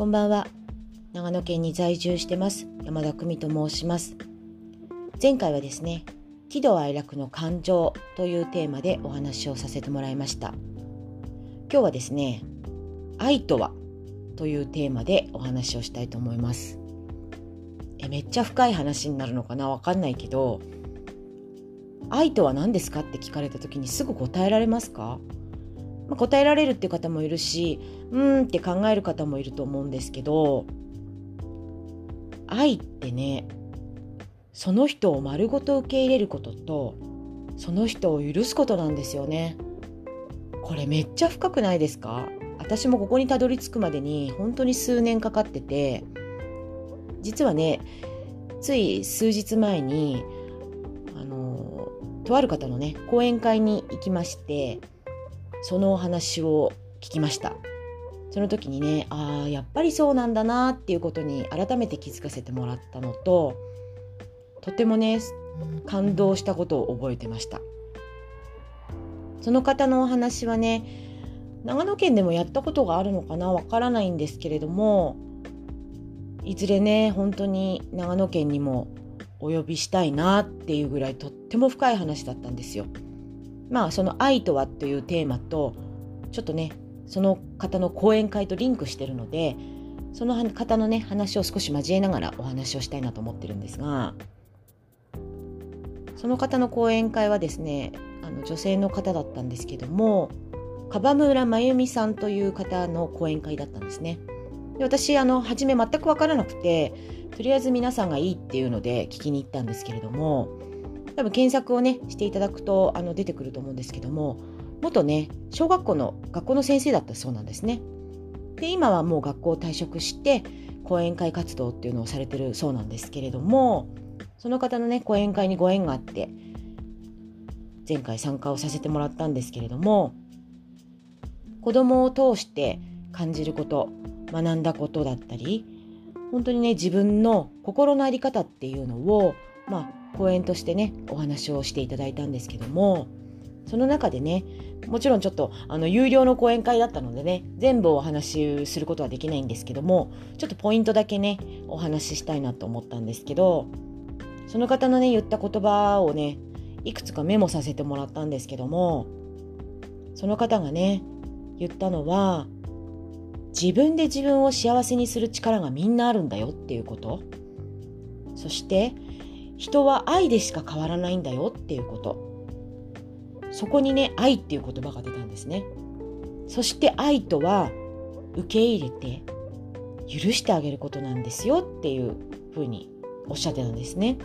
こんばんは。長野県に在住してます山田久美と申します。前回はですね、喜怒哀楽の感情というテーマでお話をさせてもらいました。今日はですね、愛とはというテーマでお話をしたいと思います。えめっちゃ深い話になるのかな？わかんないけど、愛とは何ですか？って聞かれた時にすぐ答えられますか？まあ、答えられるっていう方もいるしうーんって考える方もいると思うんですけど愛ってねその人を丸ごと受け入れることとその人を許すことなんですよね。これめっちゃ深くないですか？私もここにたどり着くまでに本当に数年かかってて実はねつい数日前にあのとある方のね講演会に行きましてそのお話を聞きましたその時にねああやっぱりそうなんだなっていうことに改めて気づかせてもらったのととてもね感動したことを覚えてましたその方のお話はね長野県でもやったことがあるのかなわからないんですけれどもいずれね本当に長野県にもお呼びしたいなっていうぐらいとっても深い話だったんですよ。まあその愛とはというテーマとちょっとねその方の講演会とリンクしてるのでその方のね話を少し交えながらお話をしたいなと思ってるんですがその方の講演会はですねあの女性の方だったんですけども樺村真由美さんという方の講演会だったんですね。で私あの初め全く分からなくてとりあえず皆さんがいいっていうので聞きに行ったんですけれども多分検索をねしていただくとあの出てくると思うんですけども元ね小学校の学校の先生だったそうなんですね。で今はもう学校を退職して講演会活動っていうのをされてるそうなんですけれどもその方のね講演会にご縁があって前回参加をさせてもらったんですけれども子供を通して感じること学んだことだったり本当にね自分の心の在り方っていうのをまあ講演としてねお話をしていただいたんですけどもその中でねもちろんちょっとあの有料の講演会だったのでね全部お話しすることはできないんですけどもちょっとポイントだけねお話ししたいなと思ったんですけどその方のね言った言葉をねいくつかメモさせてもらったんですけどもその方がね言ったのは自分で自分を幸せにする力がみんなあるんだよっていうこと。そして人は愛でしか変わらないんだよっていうこと。そこにね愛っていう言葉が出たんですね。そして愛とは受け入れて許してあげることなんですよっていうふうにおっしゃってたんですね。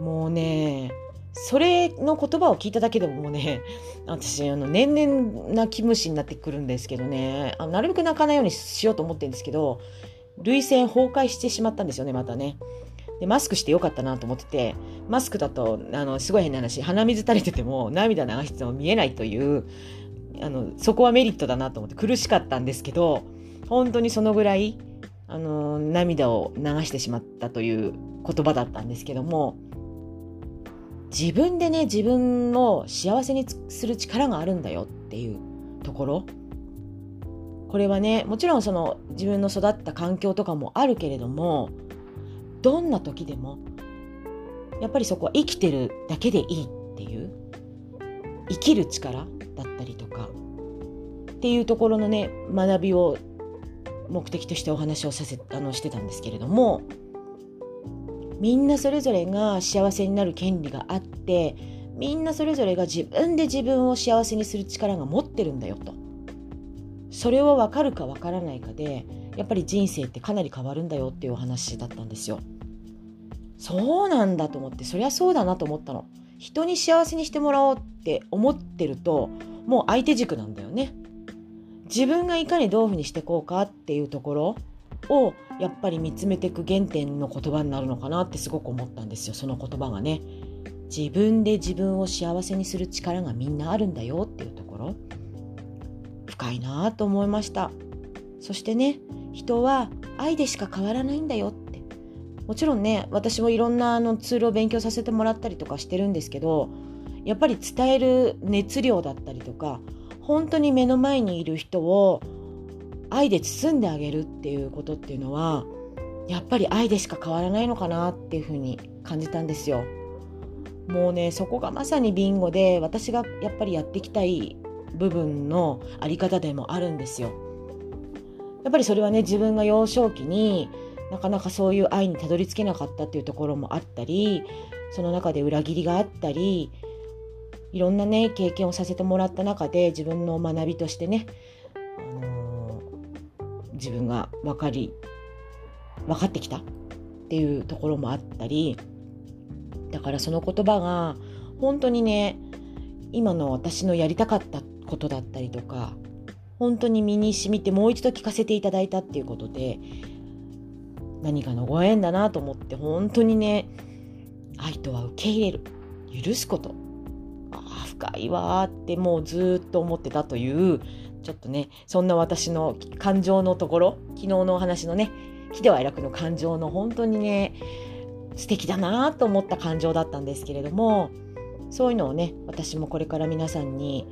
もうねそれの言葉を聞いただけでももうね 私あの年々泣き虫になってくるんですけどね。あなるべく泣かないようにしようと思ってるんですけど涙腺崩壊してしまったんですよねまたね。でマスクしてよかったなと思っててマスクだとあのすごい変な話鼻水垂れてても涙流しても見えないというあのそこはメリットだなと思って苦しかったんですけど本当にそのぐらいあの涙を流してしまったという言葉だったんですけども自分でね自分を幸せにする力があるんだよっていうところ。これはねもちろんその自分の育った環境とかもあるけれどもどんな時でもやっぱりそこは生きてるだけでいいっていう生きる力だったりとかっていうところのね学びを目的としてお話をさせあのしてたんですけれどもみんなそれぞれが幸せになる権利があってみんなそれぞれが自分で自分を幸せにする力が持ってるんだよと。それを分かるか分からないかでやっぱり人生ってかなり変わるんだよっていうお話だったんですよ。そうなんだと思ってそりゃそうだなと思ったの。人に幸せにしてもらおうって思ってるともう相手軸なんだよね。自分がいかにどういうふうにしてこうかっていうところをやっぱり見つめていく原点の言葉になるのかなってすごく思ったんですよその言葉がね。自分で自分を幸せにする力がみんなあるんだよっていうところ深いなと思いましたそしてね人は愛でしか変わらないんだよってもちろんね私もいろんなあのツールを勉強させてもらったりとかしてるんですけどやっぱり伝える熱量だったりとか本当に目の前にいる人を愛で包んであげるっていうことっていうのはやっぱり愛でしか変わらないのかなっていうふうに感じたんですよ。もうねそこがまさにビンゴで私がやっぱりやっていきたい部分のあり方でもあるんですよ。やっぱりそれはね自分が幼少期になかなかそういう愛にたどり着けなかったっていうところもあったりその中で裏切りがあったりいろんなね経験をさせてもらった中で自分の学びとしてね、あのー、自分が分かり分かってきたっていうところもあったりだからその言葉が本当にね今の私のやりたかったことだったりとか本当に身に染みてもう一度聞かせていただいたっていうことで何かのご縁だなと思って本当にね愛とは受け入れる許すこと。ああ深いわってもうずっと思ってたというちょっとねそんな私の感情のところ昨日のお話のね喜怒哀楽の感情の本当にね素敵だなと思った感情だったんですけれどもそういうのをね私もこれから皆さんに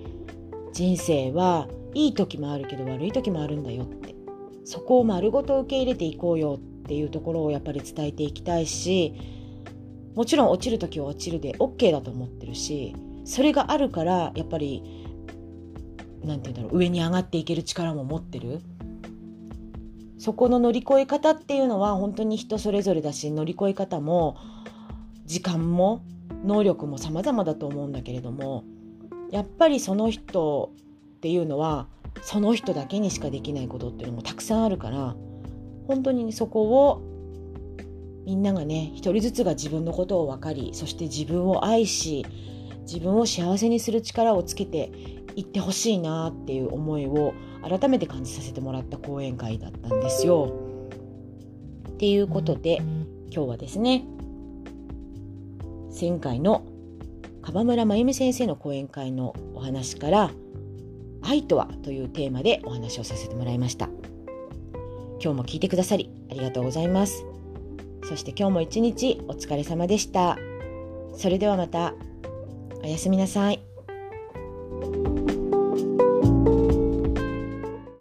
人生はいい時もあるけど悪い時もあるんだよって。そこを丸ごと受け入れていこうよっていうところをやっぱり伝えていきたいしもちろん落ちる時は落ちるで OK だと思ってるしそれがあるからやっぱり何て言うんだろう上に上がっていける力も持ってる。そこの乗り越え方っていうのは本当に人それぞれだし乗り越え方も時間も能力も様々だと思うんだけれどもやっぱりその人っていうのはその人だけにしかできないことっていうのもたくさんあるから本当にそこをみんながね一人ずつが自分のことを分かりそして自分を愛し自分を幸せにする力をつけていってほしいなっていう思いを改めて感じさせてもらった講演会だったんですよ。っていうことで今日はですね前回の樺村真由美先生の講演会のお話から「愛とは?」というテーマでお話をさせてもらいました。今日も聞いてくださりありがとうございます。そして今日も一日お疲れ様でした。それではまた。おやすみなさい。